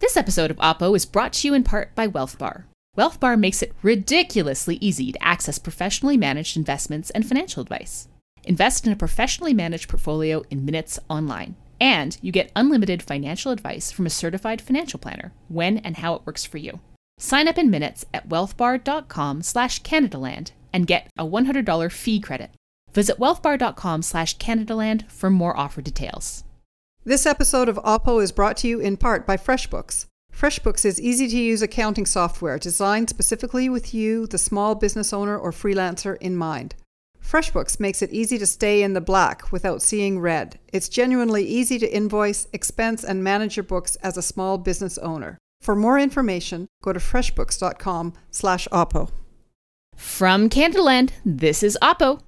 This episode of Oppo is brought to you in part by WealthBar. WealthBar makes it ridiculously easy to access professionally managed investments and financial advice. Invest in a professionally managed portfolio in minutes online. And you get unlimited financial advice from a certified financial planner when and how it works for you. Sign up in minutes at wealthbar.com slash Canadaland and get a $100 fee credit. Visit wealthbar.com slash Canadaland for more offer details. This episode of Oppo is brought to you in part by FreshBooks. FreshBooks is easy to use accounting software designed specifically with you, the small business owner or freelancer, in mind. FreshBooks makes it easy to stay in the black without seeing red. It's genuinely easy to invoice, expense, and manage your books as a small business owner. For more information, go to freshbooks.com slash Oppo. From Canadaland, this is Oppo.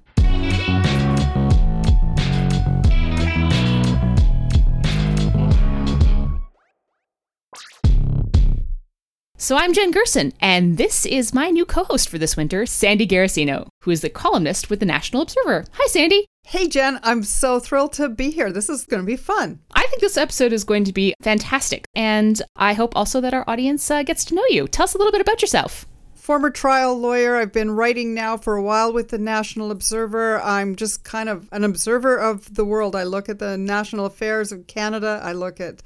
So I'm Jen Gerson, and this is my new co-host for this winter, Sandy Garossino, who is the columnist with the National Observer. Hi, Sandy. Hey, Jen, I'm so thrilled to be here. This is going to be fun. I think this episode is going to be fantastic, and I hope also that our audience uh, gets to know you. Tell us a little bit about yourself. Former trial lawyer. I've been writing now for a while with the National Observer. I'm just kind of an observer of the world. I look at the national affairs of Canada. I look at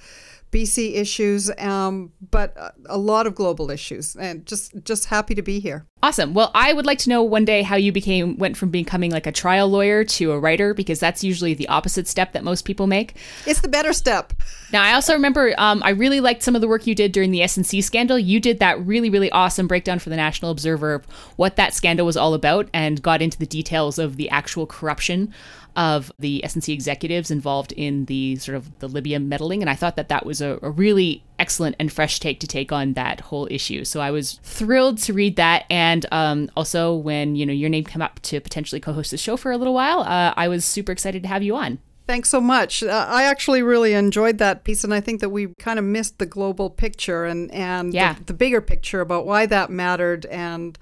BC issues, um, but a lot of global issues, and just just happy to be here. Awesome. Well, I would like to know one day how you became went from becoming like a trial lawyer to a writer because that's usually the opposite step that most people make. It's the better step. Now, I also remember um, I really liked some of the work you did during the SNC scandal. You did that really really awesome breakdown for the National Observer of what that scandal was all about and got into the details of the actual corruption of the SNC executives involved in the sort of the Libya meddling, and I thought that that was a, a, really excellent and fresh take to take on that whole issue. So I was thrilled to read that, and um, also when you know your name came up to potentially co-host the show for a little while, uh, I was super excited to have you on. Thanks so much. Uh, I actually really enjoyed that piece, and I think that we kind of missed the global picture and and yeah. the, the bigger picture about why that mattered and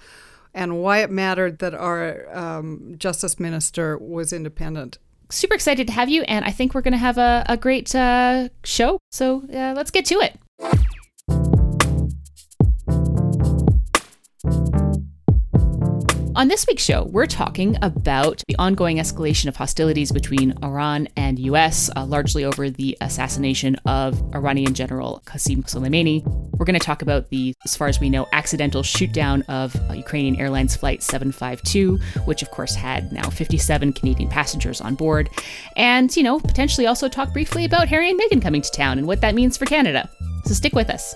and why it mattered that our um, justice minister was independent. Super excited to have you, and I think we're going to have a, a great uh, show. So uh, let's get to it. On this week's show, we're talking about the ongoing escalation of hostilities between Iran and US, uh, largely over the assassination of Iranian General Qasem Soleimani. We're going to talk about the, as far as we know, accidental shootdown of uh, Ukrainian Airlines Flight 752, which of course had now 57 Canadian passengers on board. And, you know, potentially also talk briefly about Harry and Meghan coming to town and what that means for Canada. So stick with us.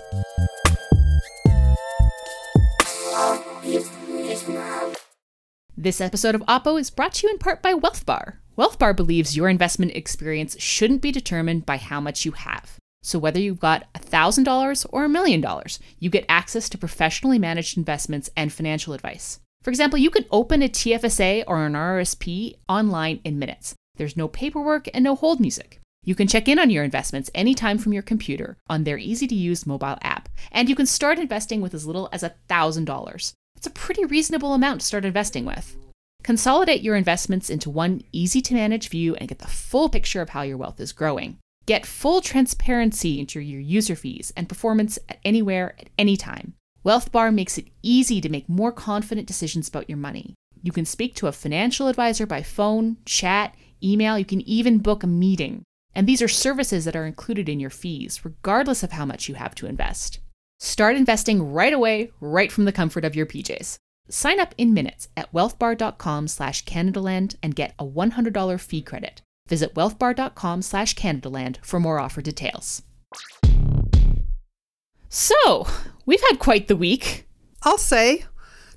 This episode of Oppo is brought to you in part by WealthBar. WealthBar believes your investment experience shouldn't be determined by how much you have. So whether you've got $1,000 or a million dollars, you get access to professionally managed investments and financial advice. For example, you can open a TFSA or an RRSP online in minutes. There's no paperwork and no hold music. You can check in on your investments anytime from your computer on their easy to use mobile app. And you can start investing with as little as $1,000. It's a pretty reasonable amount to start investing with. Consolidate your investments into one easy to manage view and get the full picture of how your wealth is growing. Get full transparency into your user fees and performance at anywhere at any time. WealthBar makes it easy to make more confident decisions about your money. You can speak to a financial advisor by phone, chat, email, you can even book a meeting. And these are services that are included in your fees, regardless of how much you have to invest. Start investing right away, right from the comfort of your PJs. Sign up in minutes at wealthbar.com slash Canadaland and get a $100 fee credit. Visit wealthbar.com slash Canadaland for more offer details. So, we've had quite the week. I'll say.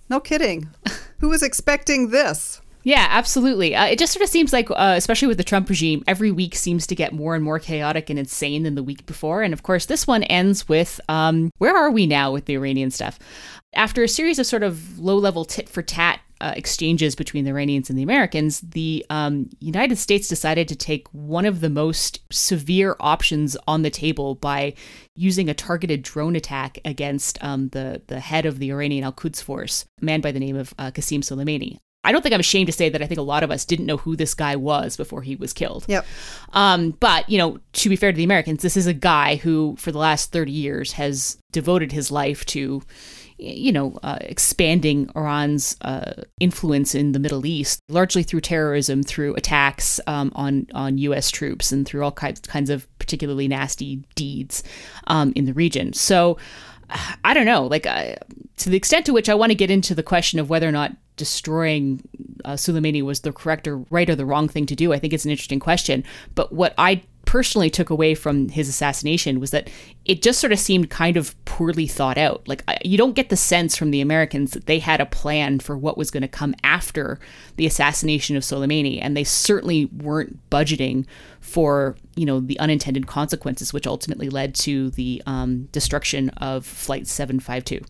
No kidding. Who was expecting this? Yeah, absolutely. Uh, it just sort of seems like, uh, especially with the Trump regime, every week seems to get more and more chaotic and insane than the week before. And of course, this one ends with um, where are we now with the Iranian stuff? After a series of sort of low level tit for tat uh, exchanges between the Iranians and the Americans, the um, United States decided to take one of the most severe options on the table by using a targeted drone attack against um, the the head of the Iranian Al Quds force, a man by the name of uh, Qasem Soleimani. I don't think I'm ashamed to say that I think a lot of us didn't know who this guy was before he was killed. Yep. Um, but, you know, to be fair to the Americans, this is a guy who, for the last 30 years, has devoted his life to, you know, uh, expanding Iran's uh, influence in the Middle East, largely through terrorism, through attacks um, on on U.S. troops, and through all kinds kinds of particularly nasty deeds um, in the region. So. I don't know, like uh, to the extent to which I want to get into the question of whether or not destroying uh, was the correct or right or the wrong thing to do. I think it's an interesting question. But what I personally took away from his assassination was that it just sort of seemed kind of poorly thought out. Like, you don't get the sense from the Americans that they had a plan for what was going to come after the assassination of Soleimani, and they certainly weren't budgeting for, you know, the unintended consequences, which ultimately led to the um, destruction of Flight 752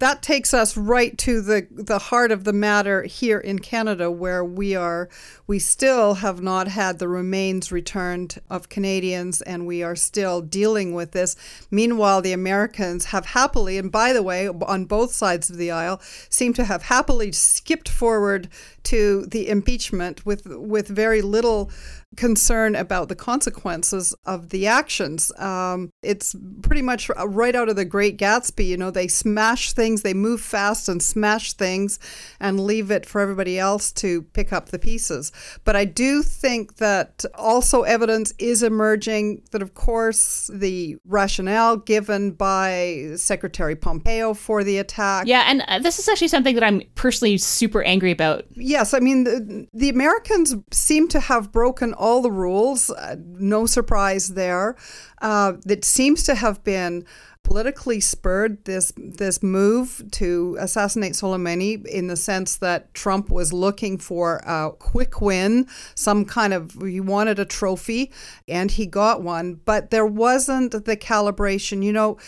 that takes us right to the the heart of the matter here in Canada, where we are. We still have not had the remains returned of Canadians, and we are still dealing with this. Meanwhile, the Americans have happily, and by the way, on both sides of the aisle, seem to have happily skipped forward to the impeachment with with very little concern about the consequences of the actions. Um, it's pretty much right out of the Great Gatsby. You know, they smash things, they move fast and smash things, and leave it for everybody else to pick up the pieces. But I do think that also evidence is emerging that, of course, the rationale given by Secretary Pompeo for the attack. Yeah, and uh, this is actually something that I'm personally super angry about yes, I mean, the, the Americans seem to have broken all the rules. Uh, no surprise there. Uh, it seems to have been politically spurred this this move to assassinate Soleimani in the sense that Trump was looking for a quick win, some kind of he wanted a trophy, and he got one, but there wasn't the calibration. You know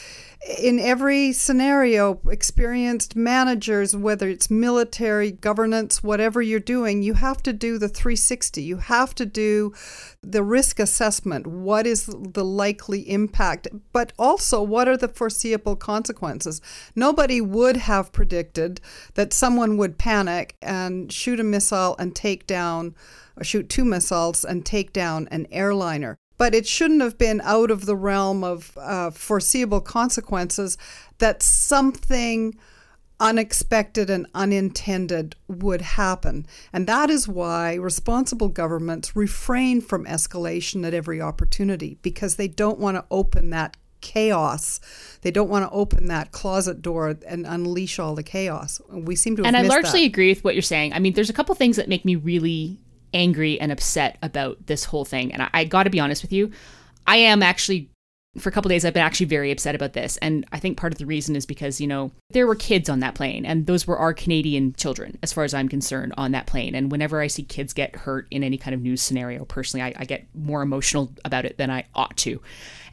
in every scenario, experienced managers, whether it's military, governance, whatever you're doing, you have to do the 360. You have to do the risk assessment. What is the likely impact? But also, what are the foreseeable consequences? Nobody would have predicted that someone would panic and shoot a missile and take down, or shoot two missiles and take down an airliner but it shouldn't have been out of the realm of uh, foreseeable consequences that something unexpected and unintended would happen. And that is why responsible governments refrain from escalation at every opportunity because they don't want to open that chaos. They don't want to open that closet door and unleash all the chaos. We seem to And I largely that. agree with what you're saying. I mean, there's a couple things that make me really angry and upset about this whole thing. And I, I got to be honest with you, I am actually for a couple days I've been actually very upset about this. And I think part of the reason is because you know there were kids on that plane and those were our Canadian children as far as I'm concerned on that plane. And whenever I see kids get hurt in any kind of news scenario personally I, I get more emotional about it than I ought to.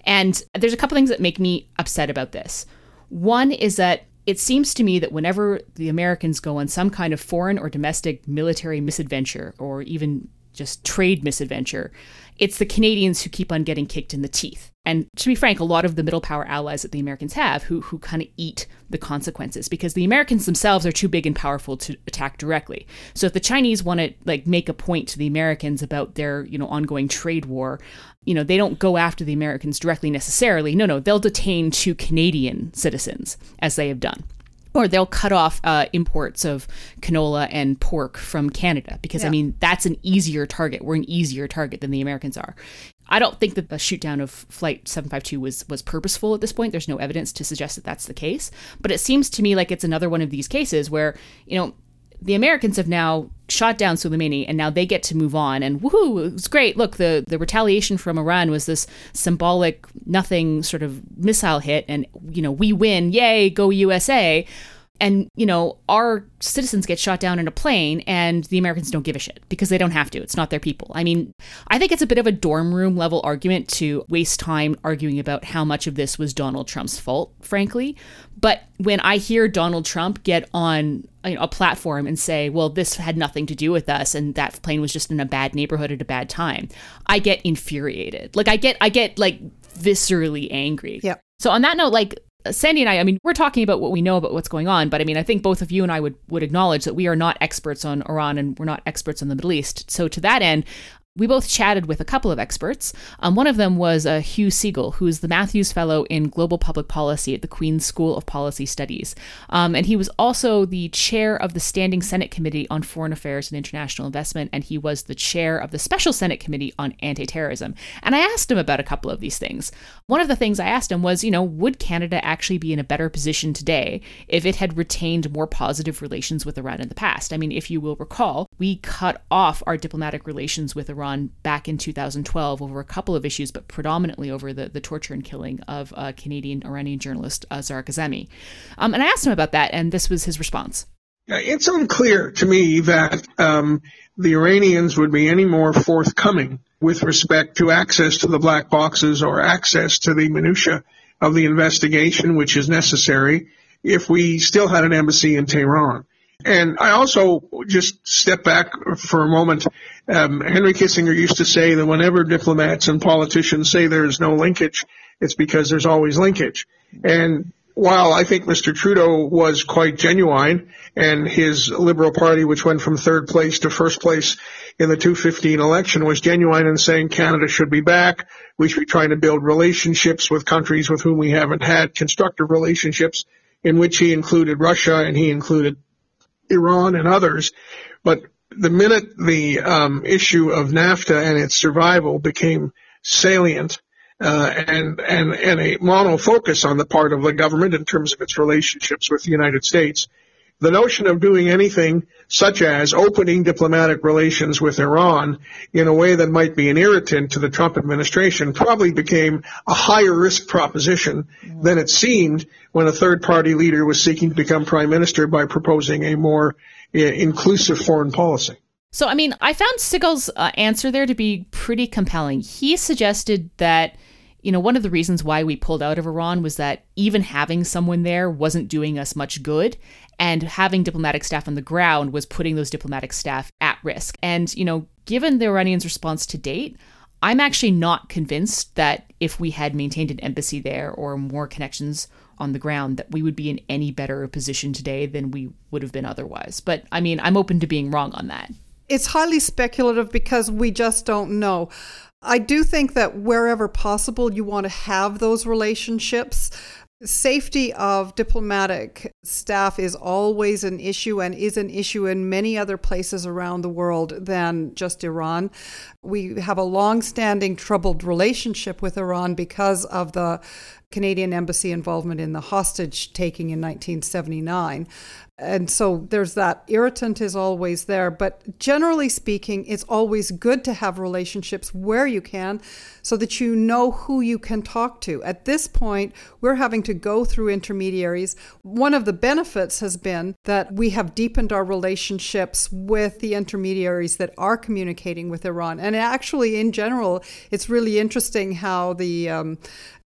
And there's a couple things that make me upset about this. One is that it seems to me that whenever the Americans go on some kind of foreign or domestic military misadventure or even just trade misadventure, it's the Canadians who keep on getting kicked in the teeth. And to be frank, a lot of the middle power allies that the Americans have who, who kind of eat the consequences because the Americans themselves are too big and powerful to attack directly. So if the Chinese want to like make a point to the Americans about their, you know, ongoing trade war, you know, they don't go after the Americans directly necessarily. No, no, they'll detain two Canadian citizens as they have done or they'll cut off uh, imports of canola and pork from Canada because yeah. I mean that's an easier target. We're an easier target than the Americans are. I don't think that the shootdown of Flight 752 was was purposeful at this point. There's no evidence to suggest that that's the case, but it seems to me like it's another one of these cases where you know the Americans have now shot down Soleimani and now they get to move on and woohoo, it was great. Look, the, the retaliation from Iran was this symbolic nothing sort of missile hit and you know, we win, yay, go USA and you know our citizens get shot down in a plane and the americans don't give a shit because they don't have to. It's not their people. I mean i think it's a bit of a dorm room level argument to waste time arguing about how much of this was donald trump's fault frankly. But when i hear donald trump get on you know, a platform and say well this had nothing to do with us and that plane was just in a bad neighborhood at a bad time i get infuriated. Like i get i get like viscerally angry. Yeah. So on that note like Sandy and I, I mean, we're talking about what we know about what's going on, but I mean, I think both of you and I would, would acknowledge that we are not experts on Iran and we're not experts on the Middle East. So to that end, we both chatted with a couple of experts. Um, one of them was uh, Hugh Segal, who is the Matthews Fellow in Global Public Policy at the Queen's School of Policy Studies. Um, and he was also the chair of the Standing Senate Committee on Foreign Affairs and International Investment, and he was the chair of the Special Senate Committee on Anti Terrorism. And I asked him about a couple of these things. One of the things I asked him was, you know, would Canada actually be in a better position today if it had retained more positive relations with Iran in the past? I mean, if you will recall, we cut off our diplomatic relations with Iran Back in 2012 over a couple of issues, but predominantly over the, the torture and killing of Canadian Iranian journalist uh, Zahra Kazemi. Um, and I asked him about that, and this was his response. It's unclear to me that um, the Iranians would be any more forthcoming with respect to access to the black boxes or access to the minutiae of the investigation, which is necessary if we still had an embassy in Tehran. And I also just step back for a moment. Um, Henry Kissinger used to say that whenever diplomats and politicians say there is no linkage, it's because there's always linkage. And while I think Mr. Trudeau was quite genuine and his Liberal Party, which went from third place to first place in the 2015 election, was genuine in saying Canada should be back. We should be trying to build relationships with countries with whom we haven't had constructive relationships in which he included Russia and he included Iran and others. But the minute the um, issue of NAFTA and its survival became salient, uh, and and and a monofocus on the part of the government in terms of its relationships with the United States, the notion of doing anything such as opening diplomatic relations with Iran in a way that might be an irritant to the Trump administration probably became a higher risk proposition than it seemed when a third party leader was seeking to become prime minister by proposing a more uh, inclusive foreign policy. So, I mean, I found Segal's uh, answer there to be pretty compelling. He suggested that you know, one of the reasons why we pulled out of Iran was that even having someone there wasn't doing us much good and having diplomatic staff on the ground was putting those diplomatic staff at risk. And, you know, given the Iranians' response to date, I'm actually not convinced that if we had maintained an embassy there or more connections on the ground, that we would be in any better position today than we would have been otherwise. But I mean, I'm open to being wrong on that. It's highly speculative because we just don't know. I do think that wherever possible, you want to have those relationships. Safety of diplomatic staff is always an issue and is an issue in many other places around the world than just Iran. We have a long standing troubled relationship with Iran because of the Canadian embassy involvement in the hostage taking in 1979 and so there's that irritant is always there but generally speaking it's always good to have relationships where you can so that you know who you can talk to. At this point we're having to go through intermediaries. One of the benefits has been that we have deepened our relationships with the intermediaries that are communicating with iran. And actually in general it's really interesting how the um,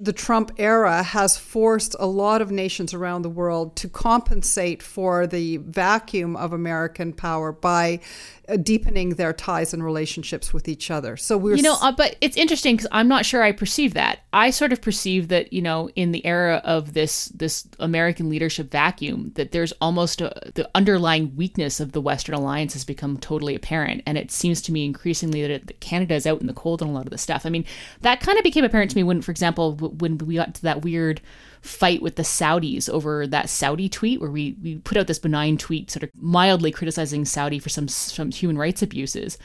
the Trump era has forced a lot of nations around the world to compensate for the vacuum of American power by uh, deepening their ties and relationships with each other. So we're you know, uh, but it's interesting because I'm not sure I perceive that. I sort of perceive that you know, in the era of this this American leadership vacuum, that there's almost a, the underlying weakness of the Western alliance has become totally apparent, and it seems to me increasingly that, that Canada is out in the cold on a lot of the stuff. I mean, that kind of became apparent to me when, for example, when we got to that weird fight with the Saudis over that Saudi tweet where we, we put out this benign tweet sort of mildly criticizing Saudi for some some human rights abuses.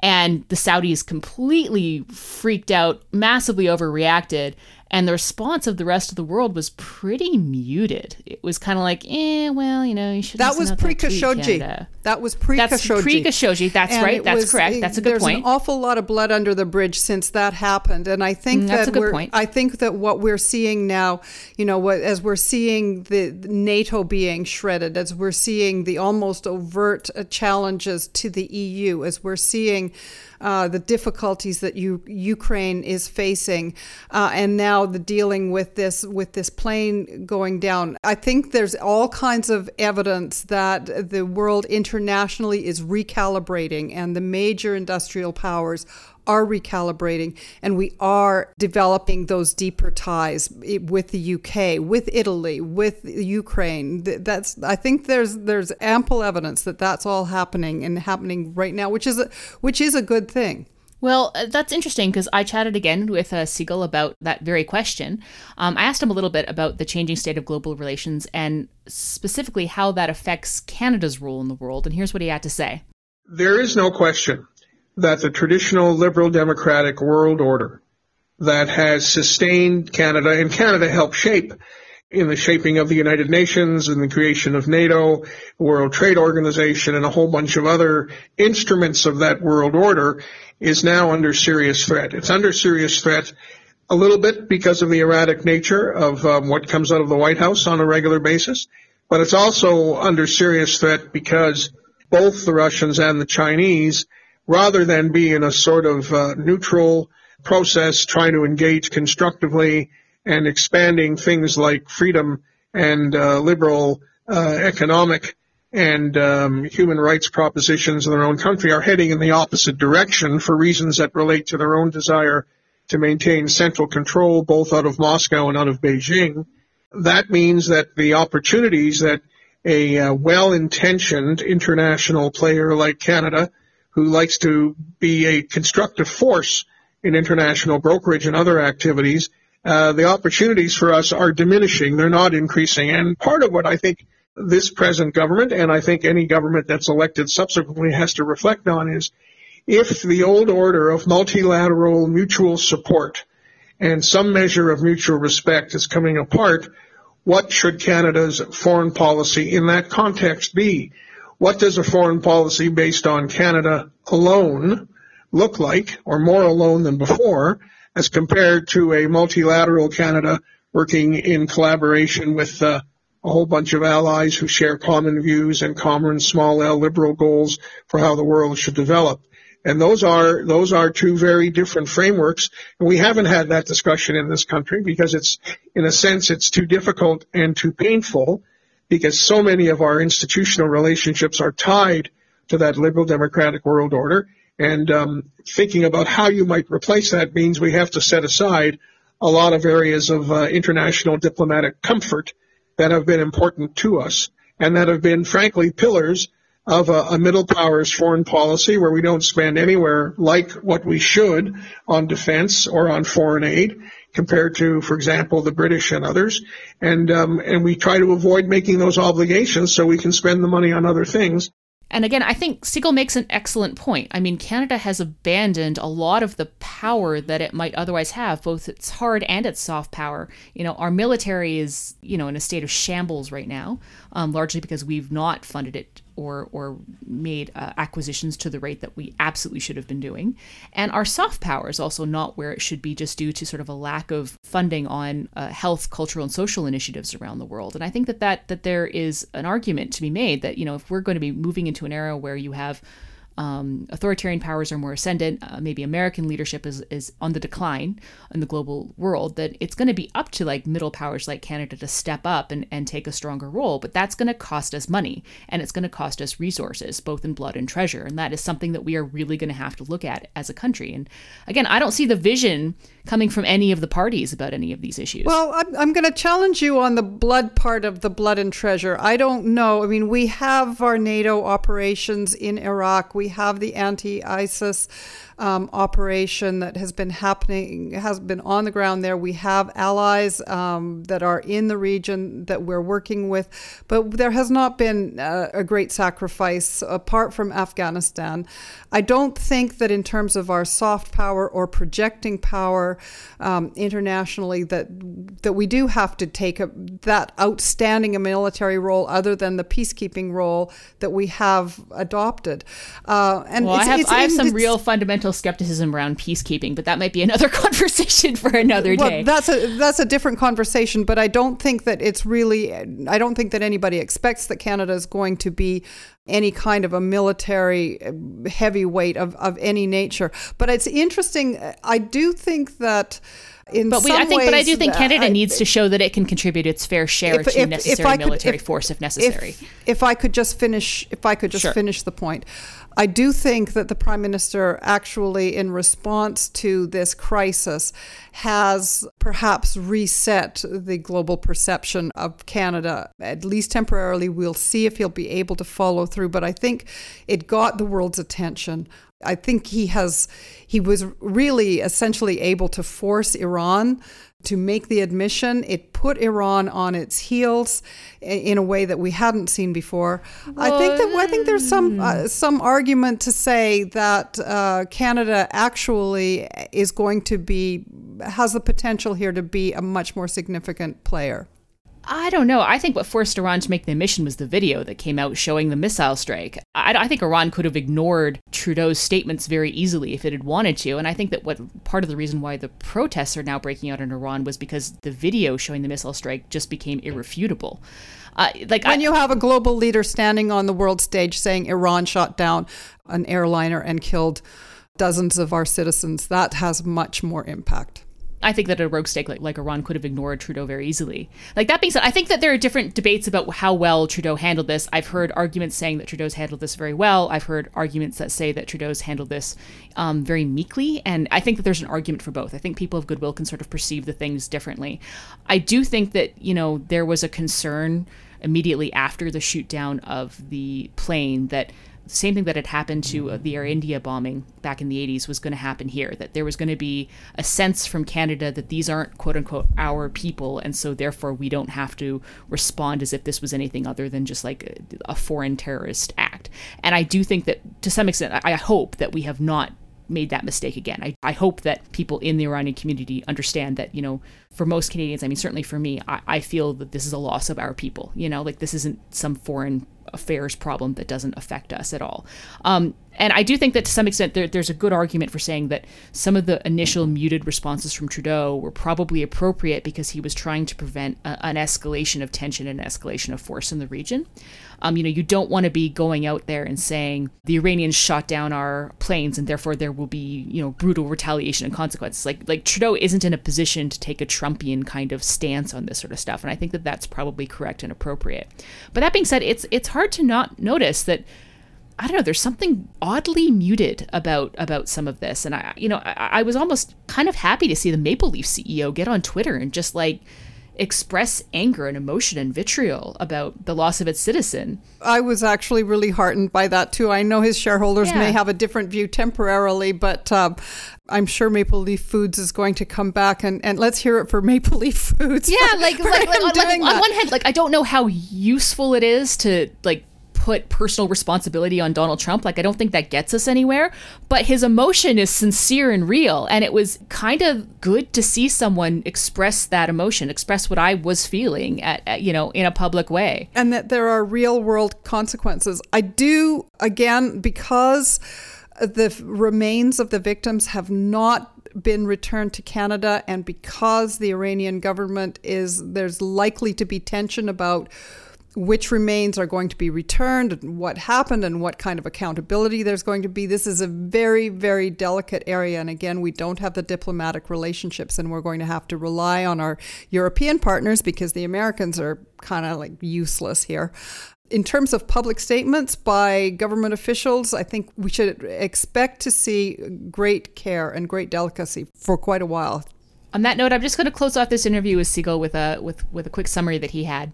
And the Saudis completely freaked out, massively overreacted, and the response of the rest of the world was pretty muted. It was kind of like, eh, well, you know, you should. That was pre Khashoggi. That was pre Khashoggi. That's pre Khashoggi. That's and right. That's was, correct. That's a good there's point. There's an awful lot of blood under the bridge since that happened, and I think mm, that we're. Point. I think that what we're seeing now, you know, what, as we're seeing the NATO being shredded, as we're seeing the almost overt uh, challenges to the EU, as we're seeing uh, the difficulties that you, Ukraine is facing, uh, and now the dealing with this with this plane going down. I think there's all kinds of evidence that the world internationally is recalibrating, and the major industrial powers are recalibrating and we are developing those deeper ties with the UK, with Italy, with Ukraine. That's I think there's there's ample evidence that that's all happening and happening right now, which is a, which is a good thing. Well, uh, that's interesting because I chatted again with uh, Segal about that very question. Um, I asked him a little bit about the changing state of global relations and specifically how that affects Canada's role in the world. And here's what he had to say There is no question that the traditional liberal democratic world order that has sustained Canada and Canada helped shape in the shaping of the United Nations and the creation of NATO, World Trade Organization, and a whole bunch of other instruments of that world order is now under serious threat. It's under serious threat a little bit because of the erratic nature of um, what comes out of the White House on a regular basis, but it's also under serious threat because both the Russians and the Chinese, rather than be in a sort of uh, neutral process trying to engage constructively and expanding things like freedom and uh, liberal uh, economic and um, human rights propositions in their own country are heading in the opposite direction for reasons that relate to their own desire to maintain central control both out of Moscow and out of Beijing. That means that the opportunities that a uh, well-intentioned international player like Canada, who likes to be a constructive force in international brokerage and other activities, uh, the opportunities for us are diminishing. They're not increasing. And part of what I think this present government, and I think any government that's elected subsequently has to reflect on is if the old order of multilateral mutual support and some measure of mutual respect is coming apart, what should Canada's foreign policy in that context be? What does a foreign policy based on Canada alone look like, or more alone than before, as compared to a multilateral Canada working in collaboration with uh, a whole bunch of allies who share common views and common small L liberal goals for how the world should develop. And those are, those are two very different frameworks. And we haven't had that discussion in this country because it's, in a sense, it's too difficult and too painful because so many of our institutional relationships are tied to that liberal democratic world order. And um, thinking about how you might replace that means we have to set aside a lot of areas of uh, international diplomatic comfort that have been important to us and that have been, frankly, pillars of a, a, middle powers foreign policy where we don't spend anywhere like what we should on defense or on foreign aid compared to, for example, the British and others. And, um, and we try to avoid making those obligations so we can spend the money on other things. And again, I think Segal makes an excellent point. I mean, Canada has abandoned a lot of the power that it might otherwise have, both its hard and its soft power. You know, our military is, you know, in a state of shambles right now, um, largely because we've not funded it or or made uh, acquisitions to the rate that we absolutely should have been doing. And our soft power is also not where it should be, just due to sort of a lack of funding on uh, health, cultural, and social initiatives around the world. And I think that that that there is an argument to be made that you know if we're going to be moving into an era where you have um, authoritarian powers are more ascendant, uh, maybe American leadership is, is on the decline in the global world, that it's going to be up to like middle powers like Canada to step up and, and take a stronger role. But that's going to cost us money and it's going to cost us resources, both in blood and treasure. And that is something that we are really going to have to look at as a country. And again, I don't see the vision coming from any of the parties about any of these issues. Well, I'm, I'm going to challenge you on the blood part of the blood and treasure. I don't know. I mean, we have our NATO operations in Iraq. We have the anti-ISIS um, operation that has been happening, has been on the ground there. We have allies um, that are in the region that we're working with, but there has not been uh, a great sacrifice apart from Afghanistan. I don't think that in terms of our soft power or projecting power um, internationally that that we do have to take a, that outstanding a military role other than the peacekeeping role that we have adopted. Uh, and well, I have, I have some real fundamental fundamental skepticism around peacekeeping, but that might be another conversation for another day. Well, that's a that's a different conversation, but I don't think that it's really I don't think that anybody expects that Canada is going to be any kind of a military uh, heavyweight of, of any nature. But it's interesting. I do think that. In but we, some I think, but I do think Canada I- needs to show that it can contribute its fair share If- to if- if necessary I could- military if- force if necessary. If, if I could just finish, if I could just Sure. finish the point, I do think that the prime minister actually, in response to this crisis, has perhaps reset the global perception of Canada. At least temporarily, we'll see if he'll be able to follow through. But I think it got the world's attention. I think he has, he was really essentially able to force Iran to make the admission. It put Iran on its heels in a way that we hadn't seen before. I think that I think there's some uh, some argument to say that uh, Canada actually is going to be has the potential here to be a much more significant player. I don't know. I think what forced Iran to make the admission was the video that came out showing the missile strike. I, I think Iran could have ignored Trudeau's statements very easily if it had wanted to. And I think that what part of the reason why the protests are now breaking out in Iran was because the video showing the missile strike just became irrefutable. Uh, like When I, you have a global leader standing on the world stage saying Iran shot down an airliner and killed dozens of our citizens, that has much more impact. I think that a rogue state like, like Iran could have ignored Trudeau very easily. Like that being said, I think that there are different debates about how well Trudeau handled this. I've heard arguments saying that Trudeau's handled this very well. I've heard arguments that say that Trudeau's handled this um, very meekly, and I think that there's an argument for both. I think people of goodwill can sort of perceive the things differently. I do think that you know there was a concern immediately after the shoot down of the plane that the same thing that had happened to uh, the Air India bombing back in the 80s was going to happen here. That there was going to be a sense from Canada that these aren't quote unquote our people, and so therefore we don't have to respond as if this was anything other than just like a, a foreign terrorist act. And I do think that to some extent, I, I hope that we have not made that mistake again. I, I hope that people in the Iranian community understand that, you know, for most Canadians, I mean, certainly for me, I, I feel that this is a loss of our people. You know, like this isn't some foreign affairs problem that doesn't affect us at all. Um, and I do think that to some extent there, there's a good argument for saying that some of the initial muted responses from Trudeau were probably appropriate because he was trying to prevent a, an escalation of tension and escalation of force in the region. Um, you know, you don't want to be going out there and saying the Iranians shot down our planes and therefore there will be, you know, brutal retaliation and consequences. Like like Trudeau isn't in a position to take a Trumpian kind of stance on this sort of stuff, and I think that that's probably correct and appropriate. But that being said, it's it's hard to not notice that I don't know. There's something oddly muted about about some of this, and I, you know, I, I was almost kind of happy to see the Maple Leaf CEO get on Twitter and just like express anger and emotion and vitriol about the loss of its citizen. I was actually really heartened by that too. I know his shareholders Yeah. may have a different view temporarily, but um, I'm sure Maple Leaf Foods is going to come back and, and let's hear it for Maple Leaf Foods. Yeah, for- like for like, like, on, like, on one hand, like I don't know how useful it is to like put personal responsibility on Donald Trump. Like I don't think that gets us anywhere. But his emotion is sincere and real, and it was kind of good to see someone express that emotion, express what I was feeling at, at you know in a public way. and that there are real world consequences. I do, again, because the remains of the victims have not been returned to Canada, and because the Iranian government is, there's likely to be tension about which remains are going to be returned and what happened and what kind of accountability there's going to be. This is a very, very delicate area. And again, we don't have the diplomatic relationships, and we're going to have to rely on our European partners because the Americans are kind of like useless here. In terms of public statements by government officials, I think we should expect to see great care and great delicacy for quite a while. On that note, I'm just going to close off this interview with Segal with a with with a quick summary that he had.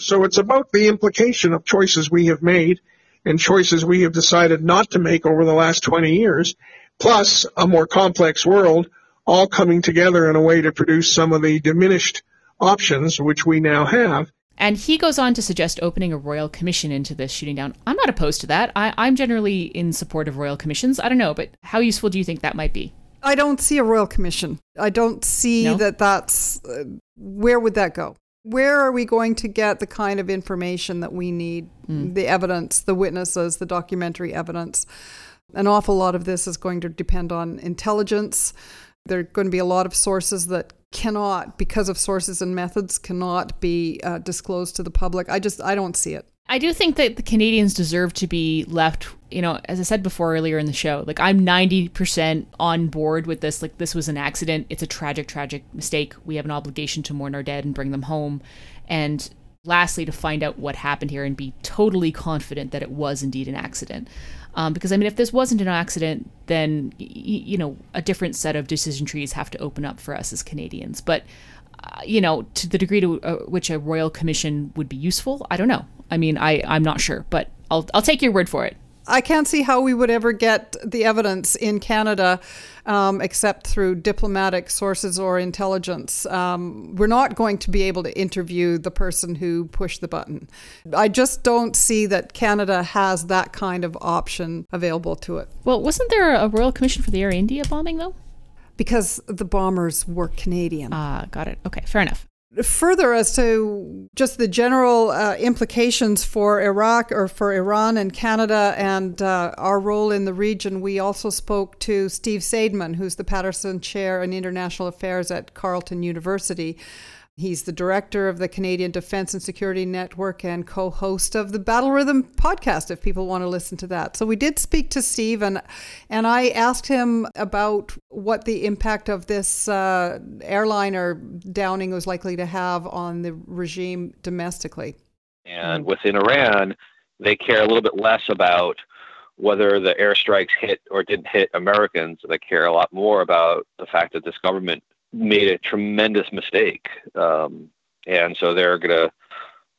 So it's about the implication of choices we have made and choices we have decided not to make over the last 20 years, plus a more complex world, all coming together in a way to produce some of the diminished options which we now have. And he goes on to suggest opening a royal commission into this shooting down. I'm not opposed to that. I, I'm generally in support of royal commissions. I don't know, but how useful do you think that might be? I don't see a royal commission. I don't see No? that that's uh, where would that go? Where are we going to get the kind of information that we need? The evidence, the witnesses, the documentary evidence. An awful lot of this is going to depend on intelligence. There are going to be a lot of sources that cannot, because of sources and methods, cannot be uh, disclosed to the public. I just, I don't see it. I do think that the Canadians deserve to be left, you know, as I said before earlier in the show, like I'm 90% on board with this. Like this was an accident. It's a tragic, tragic mistake. We have an obligation to mourn our dead and bring them home. And lastly, to find out what happened here and be totally confident that it was indeed an accident. Um, because I mean, if this wasn't an accident, then y- you know a different set of decision trees have to open up for us as Canadians. But uh, you know, to the degree to uh, which a royal commission would be useful, I don't know. I mean, I I'm not sure, but I'll I'll take your word for it. I can't see how we would ever get the evidence in Canada um, except through diplomatic sources or intelligence. Um, we're not going to be able to interview the person who pushed the button. I just don't see that Canada has that kind of option available to it. Well, wasn't there a royal commission for the Air India bombing though? Because the bombers were Canadian. Ah, uh, got it. Okay, fair enough further as to just the general uh, implications for Iraq or for Iran and Canada and uh, our role in the region, we also spoke to Steve Saideman, who's the Patterson Chair in International Affairs at Carleton University. He's the director of the Canadian Defense and Security Network and co host of the Battle Rhythm podcast, if people want to listen to that. So we did speak to Steve, and, and I asked him about what the impact of this uh, airliner downing was likely to have on the regime domestically. And within Iran, they care a little bit less about whether the airstrikes hit or didn't hit Americans. They care a lot more about the fact that this government made a tremendous mistake, um, and so they're gonna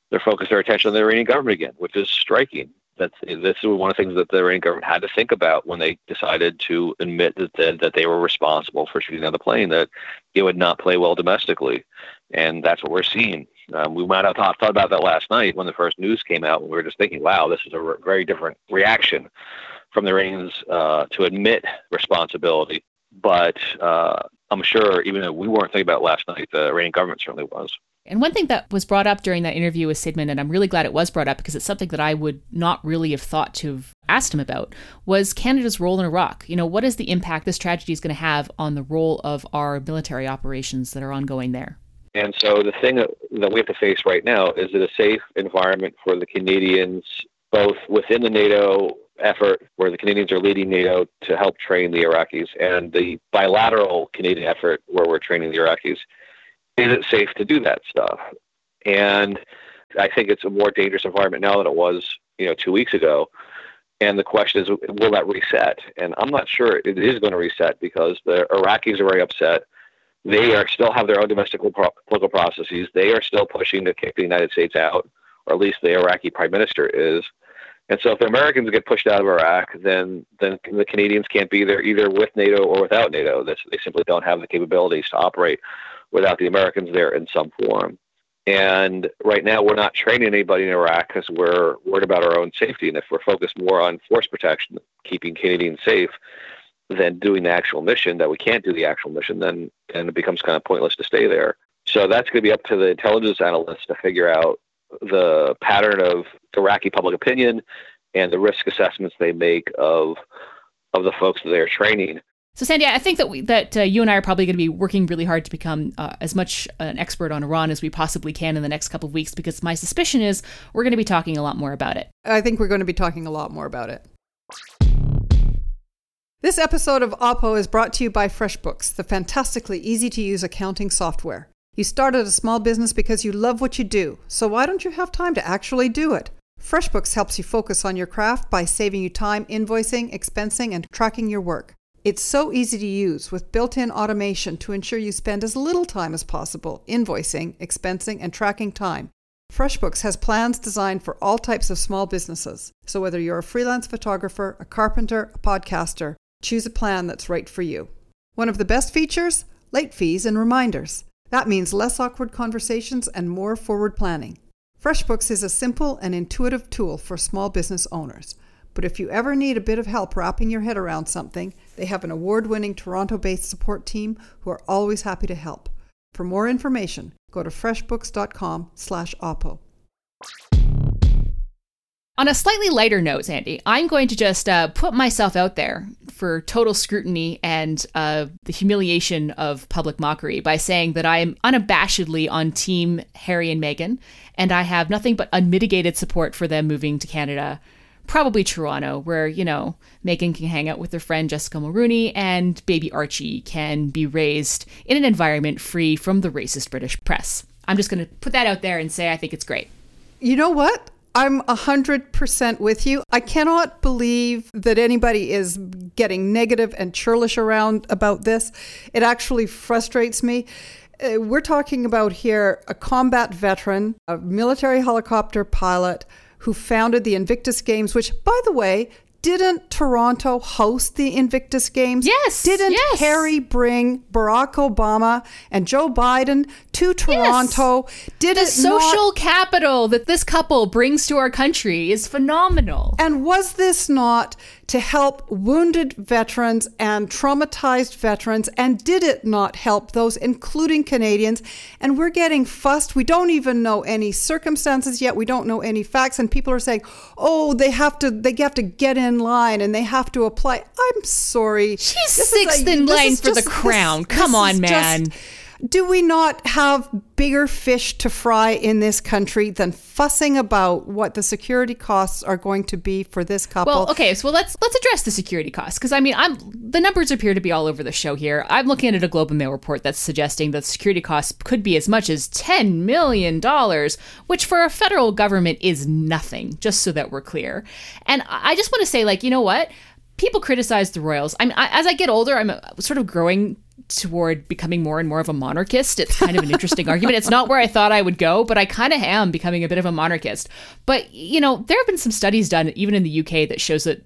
they're focused their attention on the Iranian government again, which is striking. That's this is one of the things that the Iranian government had to think about when they decided to admit that that, that they were responsible for shooting down the plane. That it would not play well domestically, and that's what we're seeing. Um, we might have thought, thought about that last night when the first news came out. And we were just thinking, wow, this is a re- very different reaction from the Iranians uh, to admit responsibility. But uh, I'm sure, even though we weren't thinking about it last night, the Iranian government certainly was. And one thing that was brought up during that interview with Saideman, and I'm really glad it was brought up because it's something that I would not really have thought to have asked him about, was Canada's role in Iraq. You know, what is the impact this tragedy is going to have on the role of our military operations that are ongoing there? And so the thing that we have to face right now is it a safe environment for the Canadians, both within the NATO effort where the Canadians are leading NATO to help train the Iraqis and the bilateral Canadian effort where we're training the Iraqis. Is it safe to do that stuff? And I think it's a more dangerous environment now than it was, you know, two weeks ago. And the question is, will that reset? And I'm not sure it is going to reset because the Iraqis are very upset. They are still have their own domestic political processes. They are still pushing to kick the United States out, or at least the Iraqi prime minister is. And so if the Americans get pushed out of Iraq, then then the Canadians can't be there either with NATO or without NATO. They, simply don't have the capabilities to operate without the Americans there in some form. And right now, we're not training anybody in Iraq because we're worried about our own safety. And if we're focused more on force protection, keeping Canadians safe, than doing the actual mission, that we can't do the actual mission, then, then it becomes kind of pointless to stay there. So that's going to be up to the intelligence analysts to figure out the pattern of Iraqi public opinion and the risk assessments they make of of the folks that they're training. So, Sandy, I think that we, that uh, you and I are probably going to be working really hard to become uh, as much an expert on Iran as we possibly can in the next couple of weeks, because my suspicion is we're going to be talking a lot more about it. I think we're going to be talking a lot more about it. This episode of Oppo is brought to you by FreshBooks, the fantastically easy to use accounting software. You started a small business because you love what you do, so why don't you have time to actually do it? FreshBooks helps you focus on your craft by saving you time invoicing, expensing, and tracking your work. It's so easy to use with built in automation to ensure you spend as little time as possible invoicing, expensing, and tracking time. FreshBooks has plans designed for all types of small businesses. So whether you're a freelance photographer, a carpenter, a podcaster, choose a plan that's right for you. One of the best features? Late fees and reminders. That means less awkward conversations and more forward planning. FreshBooks is a simple and intuitive tool for small business owners. But if you ever need a bit of help wrapping your head around something, they have an award winning Toronto based support team who are always happy to help. For more information, go to freshbooks.com slash oppo. On a slightly lighter note, Sandy, I'm going to just uh, put myself out there for total scrutiny and uh, the humiliation of public mockery by saying that I am unabashedly on Team Harry and Meghan, and I have nothing but unmitigated support for them moving to Canada. Probably Toronto, where, you know, Meghan can hang out with her friend Jessica Mulroney and baby Archie can be raised in an environment free from the racist British press. I'm just going to put that out there and say I think it's great. You know what? I'm 100% with you. I cannot believe that anybody is getting negative and churlish around about this. It actually frustrates me. Uh, we're talking about here a combat veteran, a military helicopter pilot who founded the Invictus Games, which, by the way, didn't Toronto host the Invictus Games? Yes. Didn't yes. Harry bring Barack Obama and Joe Biden to Toronto? Yes. Did the social not, capital that this couple brings to our country is phenomenal. And was this not to help wounded veterans and traumatized veterans? And did it not help those, including Canadians? And we're getting fussed. We don't even know any circumstances yet. We don't know any facts. And people are saying, "Oh, they have to. They have to get in line and they have to apply." I'm sorry. She's this sixth a, in line for just, the crown. This, Come this on, man. Just, do we not have bigger fish to fry in this country than fussing about what the security costs are going to be for this couple? Well, okay, so let's let's address the security costs because I mean, I'm the numbers appear to be all over the show here. I'm looking at a Globe and Mail report that's suggesting that security costs could be as much as ten million dollars, which for a federal government is nothing. Just so that we're clear, and I just want to say, like, you know what? People criticize the royals. I mean, I, as I get older, I'm uh, sort of growing toward becoming more and more of a monarchist. It's kind of an interesting argument. It's not where I thought I would go, but I kind of am becoming a bit of a monarchist. But, you know, there have been some studies done, even in the UK, that shows that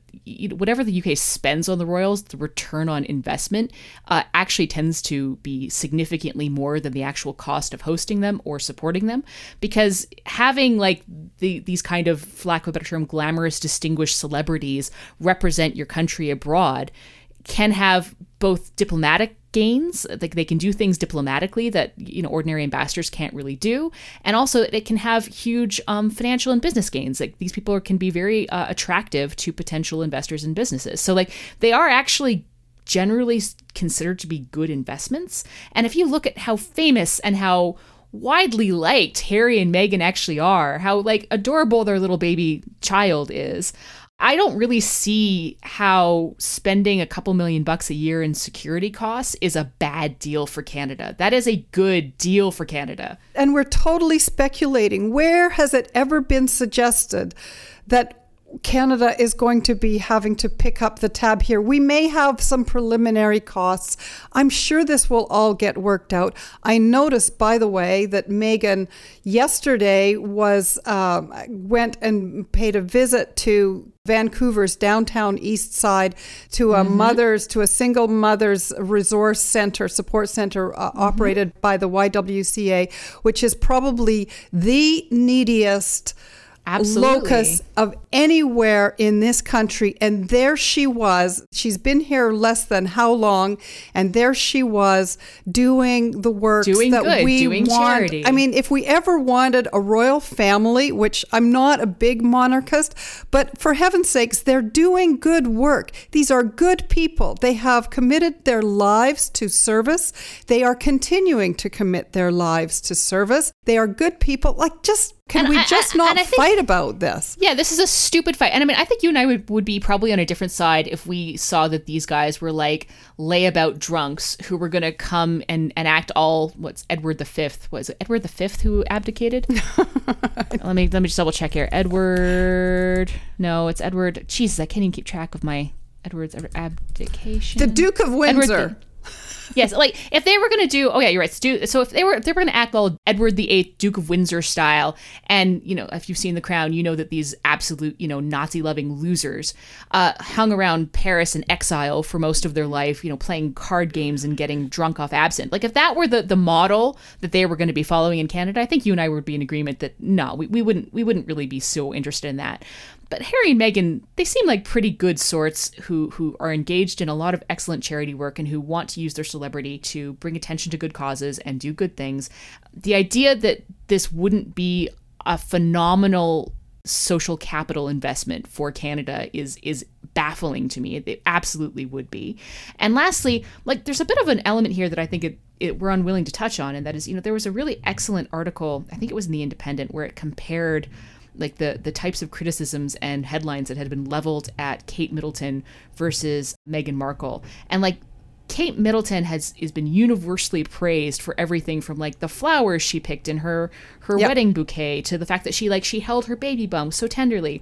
whatever the UK spends on the royals, the return on investment uh, actually tends to be significantly more than the actual cost of hosting them or supporting them. Because having like the, these kind of, for lack of a better term, glamorous, distinguished celebrities represent your country abroad can have both diplomatic gains like they can do things diplomatically that you know ordinary ambassadors can't really do. And also it can have huge um, financial and business gains. Like these people can be very uh, attractive to potential investors and businesses. So like they are actually generally considered to be good investments. And if you look at how famous and how widely liked Harry and Meghan actually are, how like adorable their little baby child is. I don't really see how spending a couple million bucks a year in security costs is a bad deal for Canada. That is a good deal for Canada. And we're totally speculating. Where has it ever been suggested that Canada is going to be having to pick up the tab here. We may have some preliminary costs. I'm sure this will all get worked out. I noticed, by the way, that Meghan yesterday was um, went and paid a visit to Vancouver's downtown east side to a mm-hmm. mother's to a single mother's resource center support center uh, mm-hmm. operated by the YWCA, which is probably the neediest Absolutely. locus of anywhere in this country. And there she was. She's been here less than how long? And there she was doing the work that good, we doing want. charity. I mean, if we ever wanted a royal family, which I'm not a big monarchist, but for heaven's sakes, they're doing good work. These are good people. They have committed their lives to service. They are continuing to commit their lives to service. They are good people. Like, just can and we I, just not think, fight about this? Yeah, this is a stupid fight. And I mean, I think you and I would, would be probably on a different side if we saw that these guys were like layabout drunks who were going to come and, and act all what's Edward the Fifth was it Edward the Fifth who abdicated? let me let me just double check here. Edward, no, it's Edward. Jesus, I can't even keep track of my Edward's abdication. The Duke of Windsor yes, like if they were gonna do, oh yeah, you're right. So, so if they were, if they were gonna act all Edward the Eighth, Duke of Windsor style, and you know, if you've seen The Crown, you know that these absolute, you know, Nazi-loving losers uh, hung around Paris in exile for most of their life, you know, playing card games and getting drunk off absinthe. Like if that were the the model that they were going to be following in Canada, I think you and I would be in agreement that no, we, we wouldn't we wouldn't really be so interested in that. But Harry and Meghan, they seem like pretty good sorts who who are engaged in a lot of excellent charity work and who want to use their celebrity to bring attention to good causes and do good things. The idea that this wouldn't be a phenomenal social capital investment for Canada is is baffling to me. It absolutely would be. And lastly, like there's a bit of an element here that I think it, it we're unwilling to touch on, and that is, you know, there was a really excellent article, I think it was in the Independent, where it compared like the the types of criticisms and headlines that had been leveled at Kate Middleton versus Meghan Markle. And like Kate Middleton has has been universally praised for everything from like the flowers she picked in her her Yep. wedding bouquet to the fact that she like she held her baby bump so tenderly.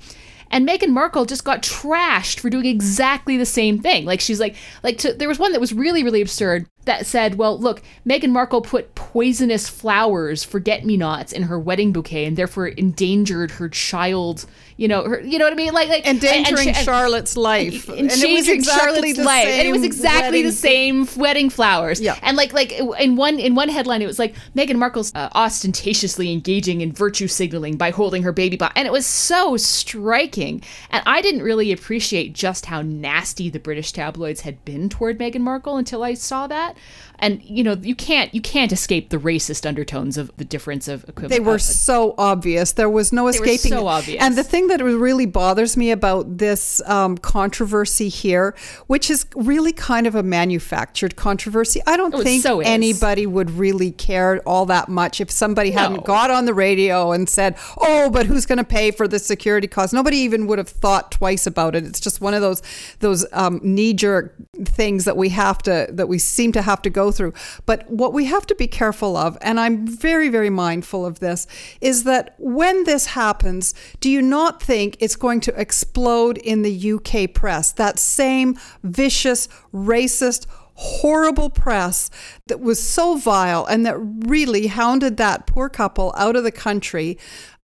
And Meghan Markle just got trashed for doing exactly the same thing. Like she's like like to, there was one that was really really absurd that said, "Well, look, Meghan Markle put poisonous flowers, forget-me-nots, in her wedding bouquet, and therefore endangered her child. You know, her, you know what I mean? Like, like and- and Endangering she- and- Charlotte's life. and changing Charlotte's the life, and it was exactly the same wedding flowers. Yeah. and like like in one in one headline, it was like Meghan Markle's uh, ostentatiously engaging in virtue signaling by holding her baby bump, and it was so striking. And I didn't really appreciate just how nasty the British tabloids had been toward Meghan Markle until I saw that. And you know, you can't you can't escape the racist undertones of the difference of equivalent. They were uh, so obvious. There was no were escaping. so obvious. And the thing that really bothers me about this um, controversy here, which is really kind of a manufactured controversy, I don't Oh, think so anybody would really care all that much if somebody No. hadn't got on the radio and said, "Oh, but who's going to pay for the security costs?" Nobody even would have thought twice about it. It's just one of those those um, knee jerk things that we have to that we seem to have to go through. But what we have to be careful of, and I'm very very mindful of this, is that when this happens, do you not think it's going to explode in the UK press? That same vicious, racist horrible press that was so vile and that really hounded that poor couple out of the country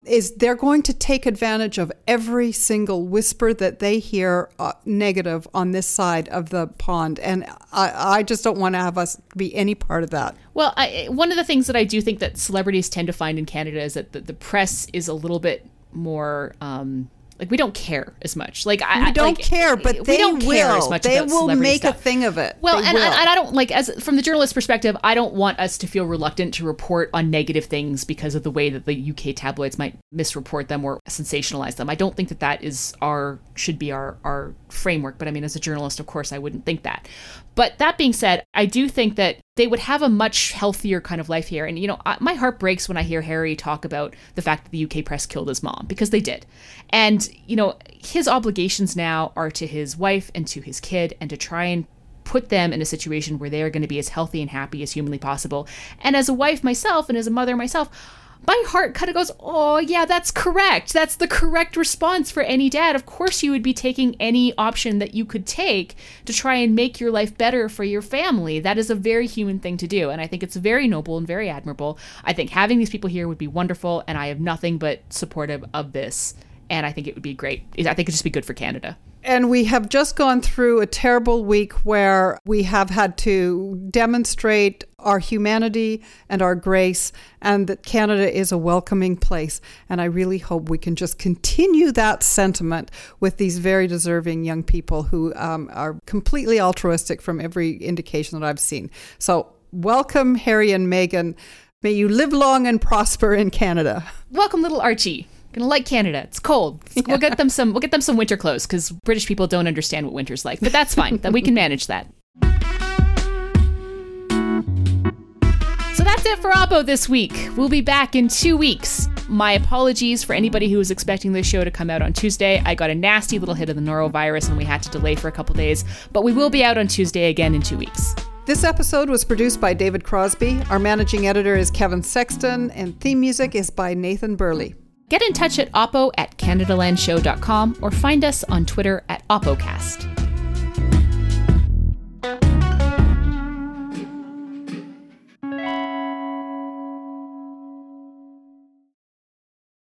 is they're going to take advantage of every single whisper that they hear uh, negative on this side of the pond. And I, I just don't want to have us be any part of that. Well, I, one of the things that I do think that celebrities tend to find in Canada is that the, the press is a little bit more um, like we don't care as much. Like I we don't like, care but we they don't will care as much. they about will make stuff. a thing of it Well, and, will. and I don't like as from the journalist perspective, I don't want us to feel reluctant to report on negative things because of the way that the UK tabloids might misreport them or sensationalize them. I don't think that that is our should be our our framework. But I mean, as a journalist, of course, I wouldn't think that. But that being said, I do think that they would have a much healthier kind of life here. And you know, I, my heart breaks when I hear Harry talk about the fact that the UK press killed his mom because they did. And you know, his obligations now are to his wife and to his kid and to try and put them in a situation where they are going to be as healthy and happy as humanly possible. And as a wife myself and as a mother myself, my heart kind of goes, oh, yeah, that's correct. That's the correct response for any dad. Of course, you would be taking any option that you could take to try and make your life better for your family. That is a very human thing to do. And I think it's very noble and very admirable. I think having these people here would be wonderful. And I have nothing but supportive of this. And I think it would be great. I think it'd just be good for Canada. And we have just gone through a terrible week where we have had to demonstrate our humanity and our grace, and that Canada is a welcoming place. And I really hope we can just continue that sentiment with these very deserving young people who um, are completely altruistic from every indication that I've seen. So, welcome, Harry and Meghan. May you live long and prosper in Canada. welcome little archie gonna like canada. It's cold. We'll get them some we'll get them some winter clothes because british people don't understand what winter's like but that's fine. That we can manage that. So that's it for oppo this week. We'll be back in two weeks. My apologies for anybody who was expecting this show to come out on tuesday. I got a nasty little hit of the norovirus and we had to delay for a couple days but we will be out on tuesday again in two weeks. This episode was produced by David Crosby. Our managing editor is Kevin Sexton, and theme music is by Nathan Burley. Get in touch at oppo at canadalandshow.com or find us on Twitter at oppocast.